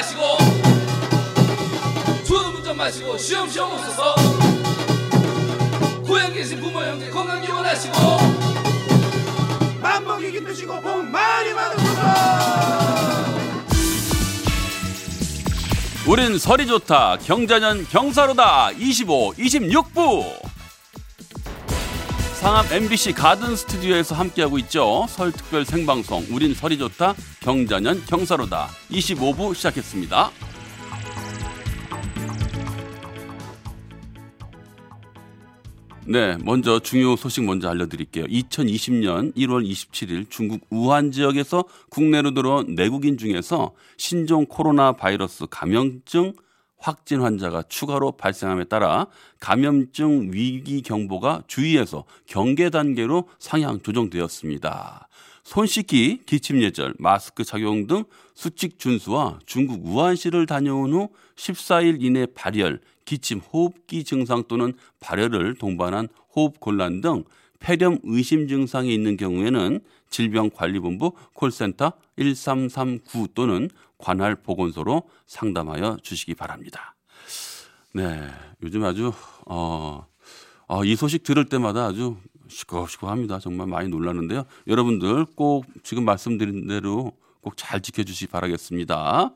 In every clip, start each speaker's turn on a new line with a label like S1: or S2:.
S1: 마시고 좋은 운전 마시고 쉬엄쉬엄 웃어서 고향 계신 부모 형제 건강 기원하시고
S2: 만복이 기쁘시고 복 많이 받으소서
S3: 우린 설이 좋다. 경자년 경사로다. 25, 26부. 상암 MBC 가든 스튜디오에서 함께하고 있죠. 설 특별 생방송 우린 설이 좋다. 경자년 경사로다. 25부 시작했습니다. 네, 먼저 중요 소식 먼저 알려드릴게요. 2020년 1월 27일 중국 우한 지역에서 국내로 들어온 내국인 중에서 신종 코로나 바이러스 감염증 확진 환자가 추가로 발생함에 따라 감염증 위기 경보가 주의에서 경계 단계로 상향 조정되었습니다. 손 씻기, 기침 예절, 마스크 착용 등 수칙 준수와 중국 우한시를 다녀온 후 14일 이내 발열, 기침, 호흡기 증상 또는 발열을 동반한 호흡 곤란 등 폐렴 의심 증상이 있는 경우에는 질병관리본부 콜센터 1339 또는 관할 보건소로 상담하여 주시기 바랍니다. 네, 요즘 아주 어, 어, 이 소식 들을 때마다 아주 시끄럽시끄합니다. 정말 많이 놀랐는데요. 여러분들 꼭 지금 말씀드린 대로 꼭 잘 지켜주시기 바라겠습니다.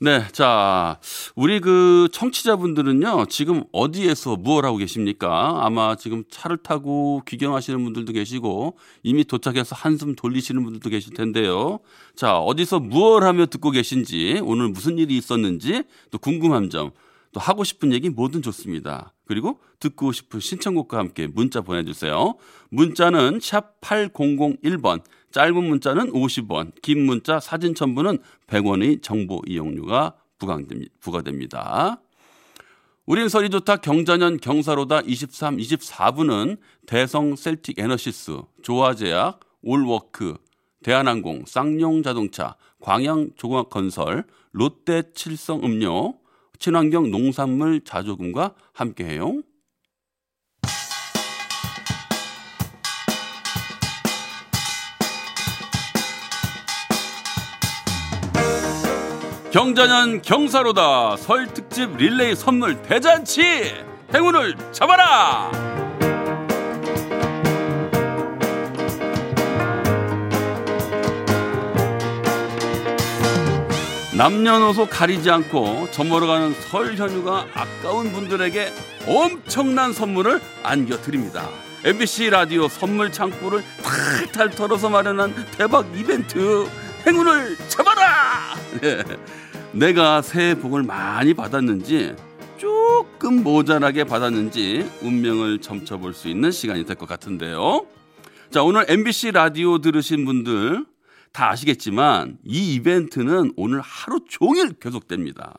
S3: 네, 자, 우리 그 청취자분들은요, 지금 어디에서 무엇 하고 계십니까? 아마 지금 차를 타고 귀경하시는 분들도 계시고, 이미 도착해서 한숨 돌리시는 분들도 계실 텐데요. 자, 어디서 무엇 하며 듣고 계신지, 오늘 무슨 일이 있었는지, 또 궁금한 점, 또 하고 싶은 얘기 뭐든 좋습니다. 그리고 듣고 싶은 신청곡과 함께 문자 보내주세요. 문자는 샵 8001번, 짧은 문자는 50원, 긴 문자 사진 첨부는 100원의 정보 이용료가 부과됩니다. 우린 설이 좋다 경자년 경사로다 23, 24부는 대성 셀틱 에너시스, 조화제약, 올워크, 대한항공, 쌍용자동차, 광양조공학건설, 롯데 칠성음료, 친환경 농산물 자조금과 함께해요. 경자년 경사로다 설 특집 릴레이 선물 대잔치 행운을 잡아라 남녀노소 가리지 않고 저물어 가는 설 연휴가 아까운 분들에게 엄청난 선물을 안겨드립니다. MBC 라디오 선물 창고를 탈탈 털어서 마련한 대박 이벤트 행운을 잡아라! 네. 내가 새해 복을 많이 받았는지 조금 모자라게 받았는지 운명을 점쳐볼 수 있는 시간이 될 것 같은데요. 자, 오늘 MBC 라디오 들으신 분들 다 아시겠지만 이 이벤트는 오늘 하루 종일 계속됩니다.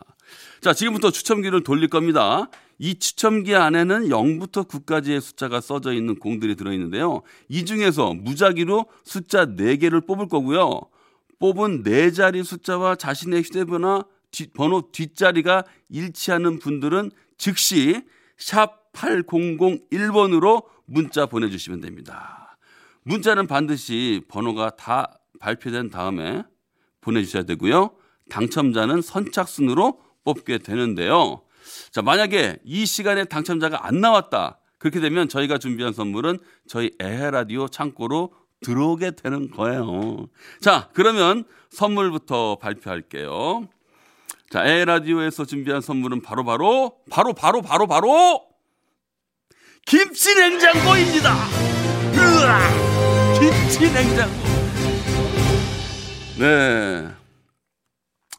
S3: 자, 지금부터 추첨기를 돌릴 겁니다. 이 추첨기 안에는 0부터 9까지의 숫자가 써져 있는 공들이 들어있는데요. 이 중에서 무작위로 숫자 4개를 뽑을 거고요. 뽑은 네 자리 숫자와 자신의 휴대번호 번호 뒷자리가 일치하는 분들은 즉시 샵 8001번으로 문자 보내주시면 됩니다. 문자는 반드시 번호가 다 발표된 다음에 보내주셔야 되고요. 당첨자는 선착순으로 뽑게 되는데요. 자, 만약에 이 시간에 당첨자가 안 나왔다. 그렇게 되면 저희가 준비한 선물은 저희 에헤라디오 창고로 들어오게 되는 거예요. 자, 그러면 선물부터 발표할게요. 자, 에라디오에서 준비한 선물은 바로 바로 바로 바로 바로 바로 김치 냉장고입니다. 으아! 김치 냉장고. 네.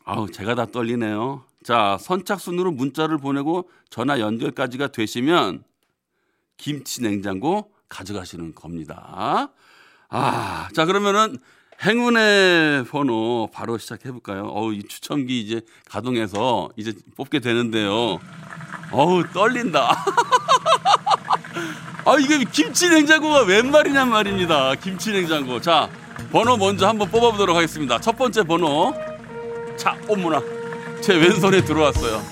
S3: 아우, 제가 다 떨리네요. 자, 선착순으로 문자를 보내고 전화 연결까지가 되시면 김치 냉장고 가져가시는 겁니다. 아, 자, 그러면은 행운의 번호 바로 시작해 볼까요? 어우, 이 추첨기 이제 가동해서 이제 뽑게 되는데요. 어우, 떨린다. 아, 이게 김치 냉장고가 웬 말이냔 말입니다. 김치 냉장고. 자, 번호 먼저 한번 뽑아보도록 하겠습니다. 첫 번째 번호. 자, 어머나. 제 왼손에 들어왔어요.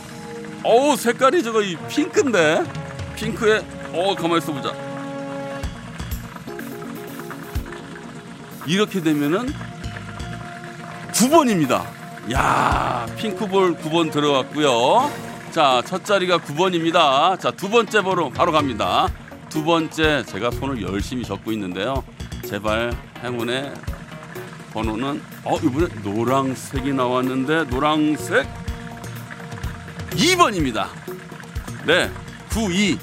S3: 어우, 색깔이 저거 이 핑크인데? 핑크에, 어, 가만히 있어 보자. 이렇게 되면은 9번입니다. 야, 핑크볼 9번 들어갔고요. 자, 첫 자리가 9번입니다. 자, 두 번째 번호 바로 갑니다. 두 번째 제가 손을 열심히 적고 있는데요. 제발 행운의 번호는 어 이번에 노랑색이 나왔는데 노랑색 2번입니다. 네, 92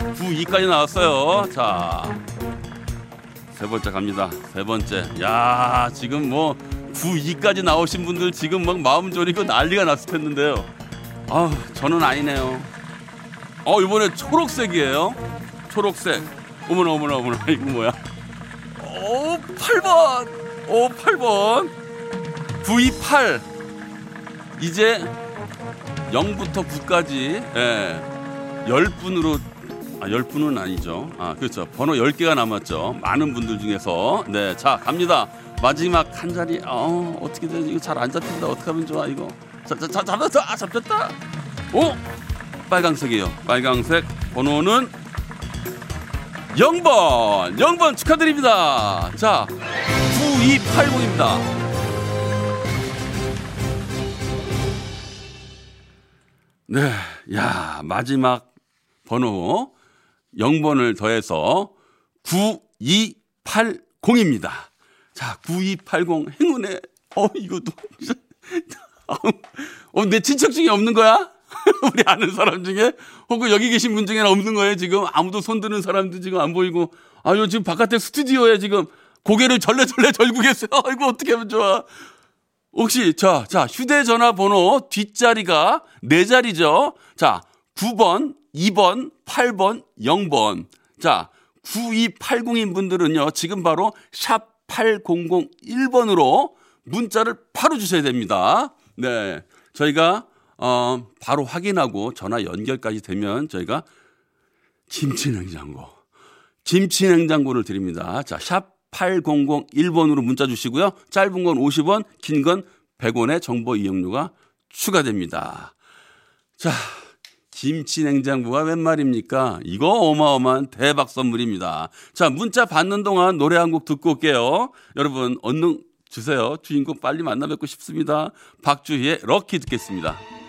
S3: 92까지 나왔어요. 자, 세 번째 갑니다. 세 번째. 야, 지금 뭐 92까지 나오신 분들 지금 막 마음 졸이고 난리가 났을 텐데요. 아, 저는 아니네요. 어, 이번에 초록색이에요. 초록색. 어머나, 어머나, 어머나. 이거 뭐야? 오, 8번. 오, 8번. 928. 이제 0부터 9까지, 예. 10분으로, 아, 10분은 아니죠. 아, 그렇죠. 번호 10개가 남았죠. 많은 분들 중에서. 네, 자, 갑니다. 마지막 한 자리, 어, 어떻게 되지? 이거 잘 안 잡힌다. 어떻게 하면 좋아, 이거. 자, 자, 자, 잡았다. 아, 잡혔다. 오! 빨강색이에요. 빨강색 번호는 0번. 0번 축하드립니다. 자, 9280입니다. 네. 야, 마지막 번호 0번을 더해서 9280입니다. 자, 9280 행운의 어 이것도 진짜 어, 내 친척 중에 없는 거야? 우리 아는 사람 중에 혹은 여기 계신 분 중에는 없는 거예요 지금? 아무도 손 드는 사람도 지금 안 보이고. 아유 지금 바깥에 스튜디오에 지금 고개를 절레절레 절고 계세요. 아이고 어떻게 하면 좋아? 혹시 자, 자 휴대전화 번호 뒷자리가 네 자리죠? 자 9번 2번 8번 0번. 자 9280인 분들은요 지금 바로 샵 8001번으로 문자를 바로 주셔야 됩니다. 네. 저희가 어, 바로 확인하고 전화 연결까지 되면 저희가 김치 냉장고, 김치 냉장고를 드립니다. 자, 샵 8001번으로 문자 주시고요. 짧은 건 50원, 긴 건 100원의 정보 이용료가 추가됩니다. 자, 김치 냉장고가 웬 말입니까? 이거 어마어마한 대박 선물입니다. 자, 문자 받는 동안 노래 한 곡 듣고 올게요. 여러분, 얼른 주세요. 주인공 빨리 만나 뵙고 싶습니다. 박주희의 럭키 듣겠습니다.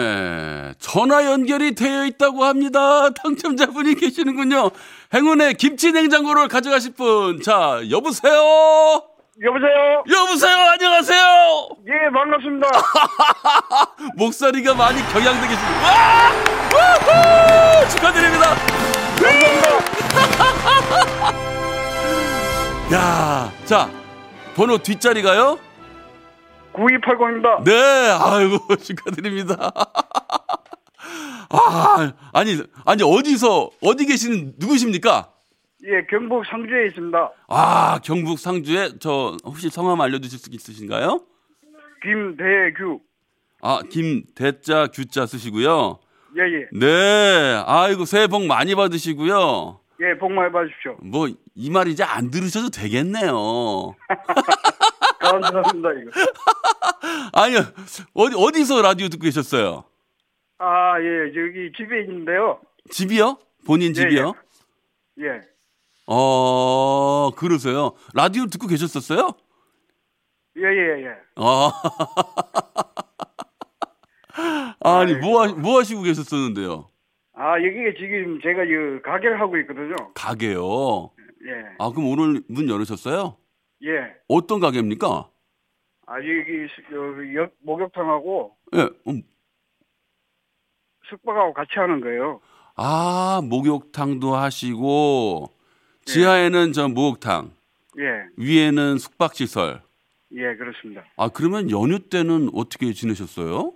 S3: 네. 전화 연결이 되어 있다고 합니다. 당첨자분이 계시는군요. 행운의 김치 냉장고를 가져가실 분. 자, 여보세요?
S2: 여보세요?
S3: 여보세요? 안녕하세요?
S2: 예, 반갑습니다.
S3: 목소리가 많이 경향되게 계십니다. 와! 우후! 축하드립니다. 야, 자, 번호 뒷자리가요?
S2: 9280입니다.
S3: 네, 아이고 축하드립니다. 아, 아니, 아니 어디서 어디 계시는 누구십니까?
S2: 예, 경북 상주에 있습니다.
S3: 아, 경북 상주에 저 혹시 성함 알려주실 수 있으신가요?
S2: 김대규.
S3: 아, 김대자 규자 쓰시고요.
S2: 예, 예.
S3: 네, 아이고 새해 복 많이 받으시고요.
S2: 예, 복 많이 받으십시오.
S3: 뭐 이 말 이제 안 들으셔도 되겠네요.
S2: 감사합니다, 이거.
S3: 아니요, 어디 어디서 라디오 듣고 계셨어요?
S2: 아, 예, 저기 집에 있는데요.
S3: 집이요? 본인 집이요?
S2: 예.
S3: 어, 그러세요. 라디오 듣고 계셨었어요?
S2: 예, 예, 예.
S3: 아. 아니, 뭐, 하, 뭐 하시고 계셨었는데요?
S2: 아, 여기가 지금 제가 이 가게를 하고 있거든요.
S3: 가게요.
S2: 예.
S3: 아, 그럼 오늘 문 열으셨어요?
S2: 예.
S3: 어떤 가게입니까?
S2: 아, 여기 역- 목욕탕하고
S3: 예. 음.
S2: 숙박하고 같이 하는 거예요.
S3: 아, 목욕탕도 하시고, 지하에는 저 목욕탕,
S2: 예.
S3: 위에는 숙박시설.
S2: 예, 그렇습니다.
S3: 아, 그러면 연휴 때는 어떻게 지내셨어요?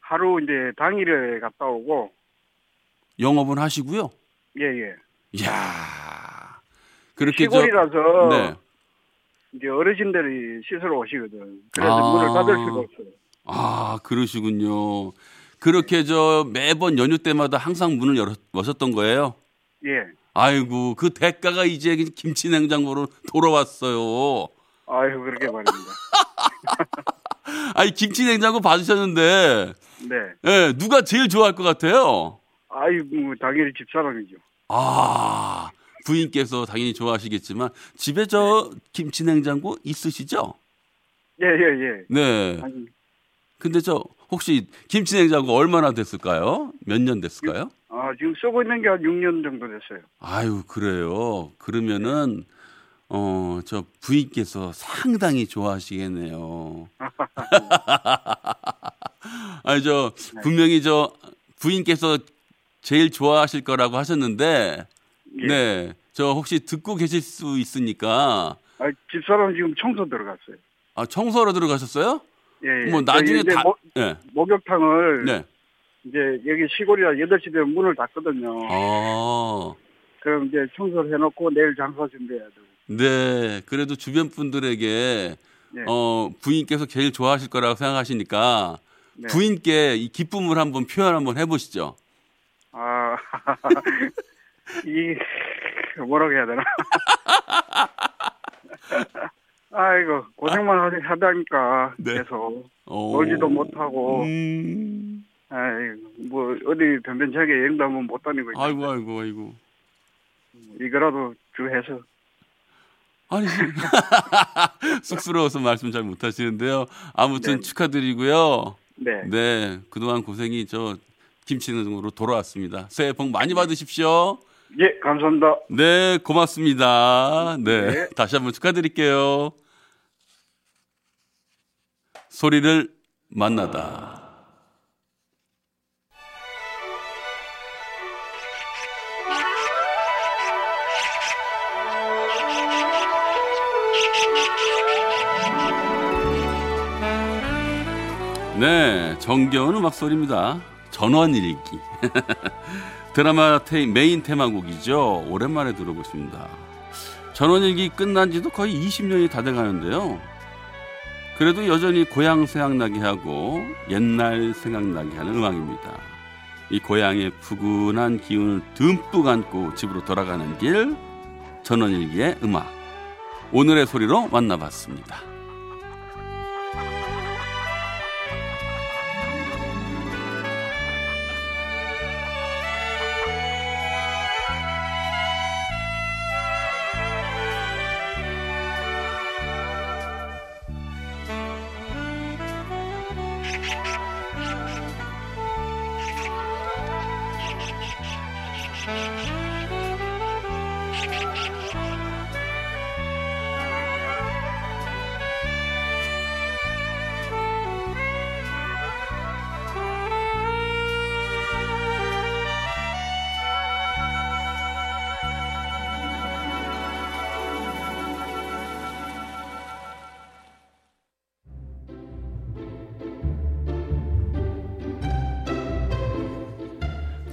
S2: 하루 이제 당일에 갔다 오고
S3: 영업은 하시고요.
S2: 예, 예.
S3: 이야. 그렇게
S2: 시골이라서
S3: 네.
S2: 이제 어르신들이 씻으러 오시거든. 그래서
S3: 아.
S2: 문을 닫을 수가 없어요.
S3: 아, 그러시군요. 그렇게 저 매번 연휴 때마다 항상 문을 열었, 여셨던 거예요?
S2: 예.
S3: 아이고 그 대가가 이제 김치 냉장고로 돌아왔어요.
S2: 아유 그렇게 말입니다.
S3: 아니 김치 냉장고 받으셨는데
S2: 네.
S3: 예, 누가 제일 좋아할 것 같아요?
S2: 아유 뭐 당연히 집사람이죠.
S3: 아 부인께서 당연히 좋아하시겠지만 집에 저 김치 냉장고 있으시죠?
S2: 예예 예.
S3: 네.
S2: 아니
S3: 근데 저 혹시 김치 냉장고 얼마나 됐을까요? 몇 년 됐을까요?
S2: 아 지금 쓰고 있는 게 한 6년 정도 됐어요.
S3: 아유 그래요. 그러면은 어 저 부인께서 상당히 좋아하시겠네요. 아니 저 분명히 저 부인께서 제일 좋아하실 거라고 하셨는데
S2: 예.
S3: 네. 저 혹시 듣고 계실 수 있으니까
S2: 아 집사람 지금 청소 들어갔어요.
S3: 아 청소하러 들어가셨어요?
S2: 예. 예.
S3: 뭐 나중에 다
S2: 목,
S3: 네.
S2: 목욕탕을
S3: 네.
S2: 이제 여기 시골이라 8시 되면 문을 닫거든요.
S3: 아.
S2: 그럼 이제 청소를 해 놓고 내일 장사 준비해야 되고.
S3: 네. 그래도 주변 분들에게
S2: 네.
S3: 어, 부인께서 제일 좋아하실 거라고 생각하시니까
S2: 네.
S3: 부인께 이 기쁨을 한번 표현 한번 해 보시죠.
S2: 아, 이, 뭐라고 해야 되나. 아이고, 고생만 하- 하다니까,
S3: 네.
S2: 계속.
S3: 어.
S2: 놀지도 못하고,
S3: 음.
S2: 아이고, 뭐, 어디 변변찮게 여행도 한번 못 다니고, 있
S3: 아이고 아이고 아이고.
S2: 이거라도 주해서.
S3: 아니 쑥스러워서 말씀 잘 못하시는데요. 아무튼
S2: 네.
S3: 축하드리고요.
S2: 네.
S3: 네, 그동안 고생이 저 김치능으로 돌아왔습니다. 새해 복 많이 받으십시오.
S2: 예, 감사합니다.
S3: 네, 고맙습니다. 네,
S2: 네.
S3: 다시 한번 축하드릴게요. 소리를 만나다. 네, 정겨운 음악 소리입니다. 전원일기. 드라마 테, 메인 테마곡이죠. 오랜만에 들어보십니다. 전원일기 끝난 지도 거의 20년이 다 돼가는데요. 그래도 여전히 고향 생각나게 하고 옛날 생각나게 하는 음악입니다. 이 고향의 푸근한 기운을 듬뿍 안고 집으로 돌아가는 길, 전원일기의 음악. 오늘의 소리로 만나봤습니다.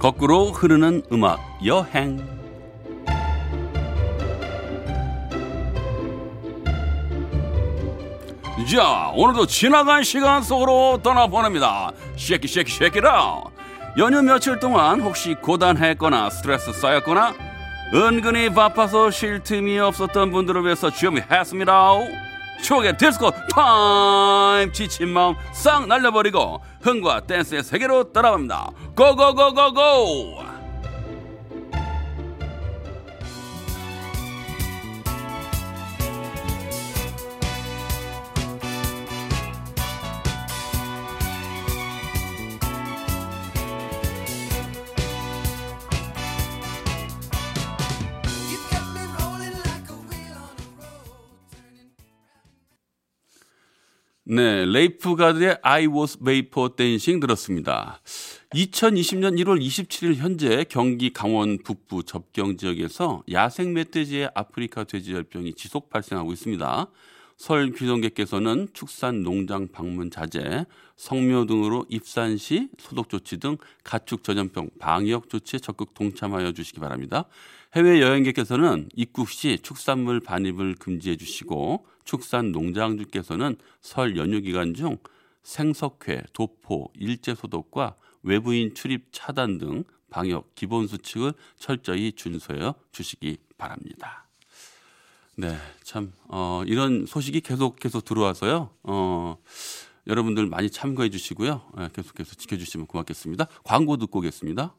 S3: 거꾸로 흐르는 음악 여행. 자, 오늘도 지나간 시간 속으로 떠나보냅니다. 쉐키 쉐키 쉐키라. 연휴 며칠 동안 혹시 고단했거나 스트레스 쌓였거나 은근히 바빠서 쉴 틈이 없었던 분들을 위해서 준비했습니다. 추억의 디스코 타임 지친 마음 싹 날려버리고 흥과 댄스의 세계로 따라갑니다. 고고고고고! 네, 레이프 가렛의 I was made for dancing 들었습니다. 2020년 1월 27일 현재 경기 강원 북부 접경 지역에서 야생 멧돼지의 아프리카 돼지열병이 지속 발생하고 있습니다. 설 귀성객께서는 축산 농장 방문 자제, 성묘 등으로 입산 시 소독 조치 등 가축 전염병 방역 조치에 적극 동참하여 주시기 바랍니다. 해외 여행객께서는 입국 시 축산물 반입을 금지해 주시고 축산 농장주께서는 설 연휴 기간 중 생석회, 도포, 일제 소독과 외부인 출입 차단 등 방역 기본 수칙을 철저히 준수해 주시기 바랍니다. 네, 참 어, 이런 소식이 계속 계속 들어와서요. 어, 여러분들 많이 참고해 주시고요. 예, 계속해서 지켜주시면 고맙겠습니다. 광고 듣고 오겠습니다.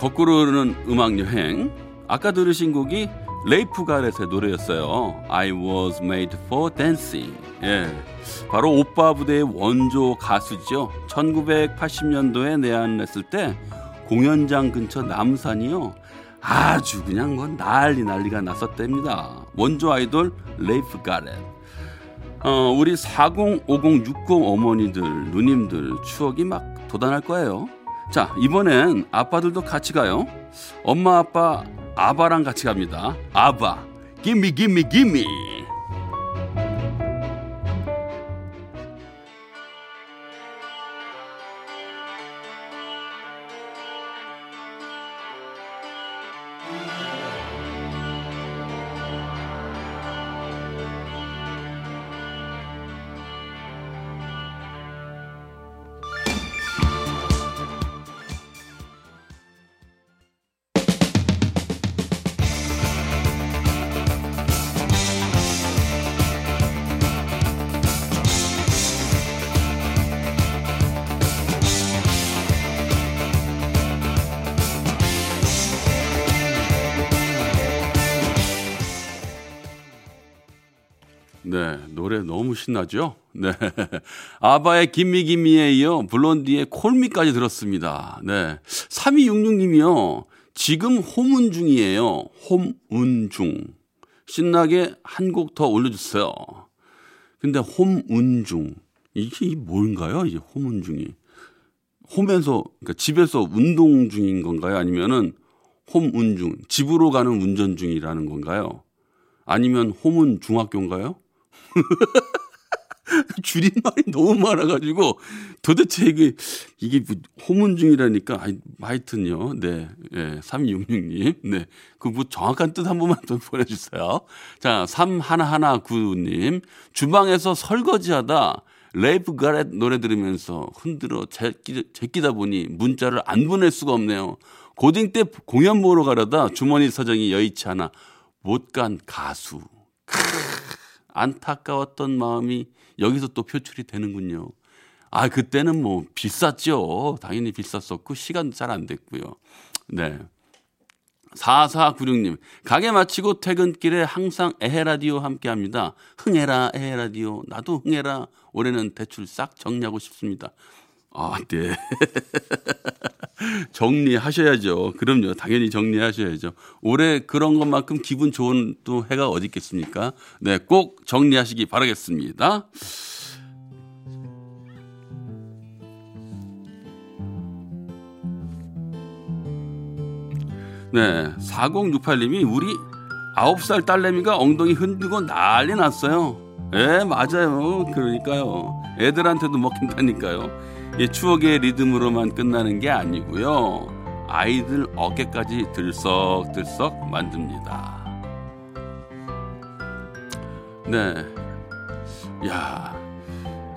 S3: 거꾸로 흐르는 음악 여행. 아까 들으신 곡이 레이프 가렛의 노래였어요. I was made for dancing. 예. 바로 오빠 부대의 원조 가수죠. 1980년도에 내한했을 때 공연장 근처 남산이요. 아주 그냥 뭐 난리 난리가 났었답니다. 원조 아이돌 레이프 가렛. 어, 우리 40, 50, 60 어머니들, 누님들 추억이 막 돋아날 거예요. 자, 이번엔 아빠들도 같이 가요. 엄마, 아빠, 아바랑 같이 갑니다. 아바, gimme, gimme. 네, 노래 너무 신나죠? 네. 아바의 김미 김미에 이어 블론디의 콜미까지 들었습니다. 네. 3266님이요. 지금 홈운 중이에요. 홈운 중. 신나게 한 곡 더 올려주세요. 근데 홈운 중. 이게 뭔가요? 이제 홈운 중이. 홈에서, 그러니까 집에서 운동 중인 건가요? 아니면은 홈운 중. 집으로 가는 운전 중이라는 건가요? 아니면 홈은 중학교인가요? 줄임말이 너무 많아가지고 도대체 이게 이게 뭐 호문 중이라니까 하여튼요. 네, 예, 3266님. 네, 그 뭐 정확한 뜻 한 번만 더 보내주세요. 자, 3119님. 주방에서 설거지 하다 레이프 가렛 노래 들으면서 흔들어 제끼, 제끼다 보니 문자를 안 보낼 수가 없네요. 고딩 때 공연 보러 가려다 주머니 사정이 여의치 않아 못 간 가수. 크으, 안타까웠던 마음이 여기서 또 표출이 되는군요. 아, 그때는 뭐 비쌌죠. 당연히 비쌌었고, 시간도 잘 안 됐고요. 네. 4496님, 가게 마치고 퇴근길에 항상 에헤라디오 함께 합니다. 흥해라, 에헤라디오. 나도 흥해라. 올해는 대출 싹 정리하고 싶습니다. 아, 네. 정리하셔야죠. 그럼요. 당연히 정리하셔야죠. 올해 그런 것만큼 기분 좋은 또 해가 어디 있겠습니까? 네, 꼭 정리하시기 바라겠습니다. 네, 4068님이 우리 9살 딸내미가 엉덩이 흔들고 난리 났어요. 예, 맞아요. 그러니까요. 애들한테도 먹힌다니까요. 이 추억의 리듬으로만 끝나는 게 아니고요. 아이들 어깨까지 들썩들썩 만듭니다. 네. 야.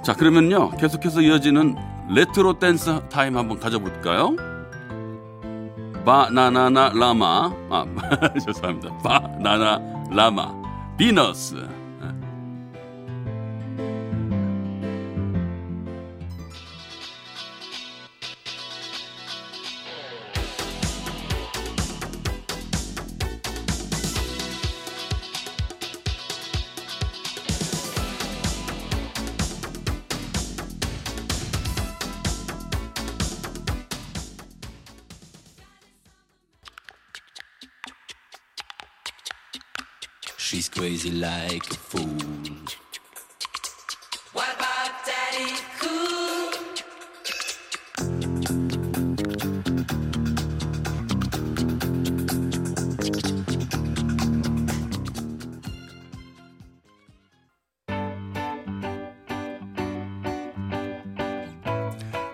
S3: 자, 그러면요. 계속해서 이어지는 레트로 댄스 타임 한번 가져볼까요? 바나나라마. 아, 죄송합니다. 바나나 라마. 비너스.
S4: She's crazy like a fool.
S5: What about Daddy Cool?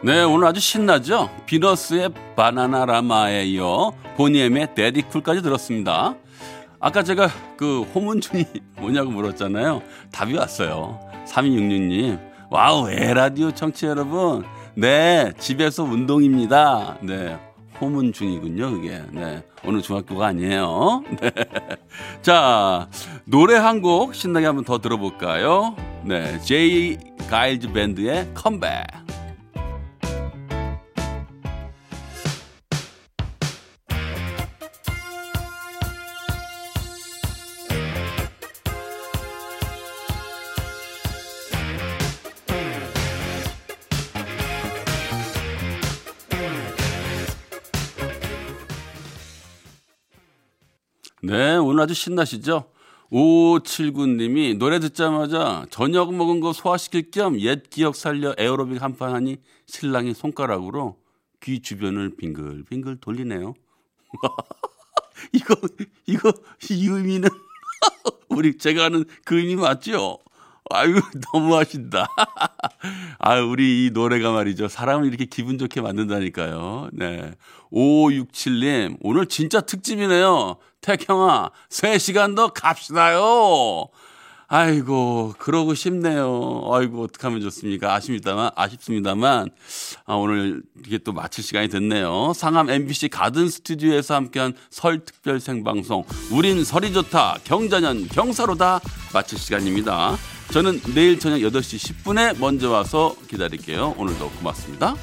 S3: 네, 오늘 아주 신나죠? 비너스의 바나나라마에 이어 보니엠의 데디쿨까지 들었습니다. 아까 제가 그 호문중이 뭐냐고 물었잖아요. 답이 왔어요. 3266님. 와우, 에헤라디오 청취자 여러분. 네, 집에서 운동입니다. 네, 호문중이군요, 그게. 네, 오늘 중학교가 아니에요. 네. 자, 노래 한 곡 신나게 한번 더 들어볼까요? 네, 제이 가일즈 밴드의 Come Back. 네, 오늘 아주 신나시죠? 5579님이 노래 듣자마자 저녁 먹은 거 소화시킬 겸 옛 기억 살려 에어로빅 한 판 하니 신랑이 손가락으로 귀 주변을 빙글빙글 돌리네요. 이거, 이거, 이 의미는 우리 제가 아는 그 의미 맞죠? 아유, 너무 하신다. 아, 우리 이 노래가 말이죠. 사람을 이렇게 기분 좋게 만든다니까요. 네. 5567님, 오늘 진짜 특집이네요. 태형아, 3시간 더 갑시다요. 아이고, 그러고 싶네요. 아이고, 어떡하면 좋습니까? 아쉽니다만, 아쉽습니다만, 아, 오늘 이게 또 마칠 시간이 됐네요. 상암 MBC 가든 스튜디오에서 함께한 설 특별 생방송, 우린 설이 좋다, 경자년, 경사로다, 마칠 시간입니다. 저는 내일 저녁 8시 10분에 먼저 와서 기다릴게요. 오늘도 고맙습니다.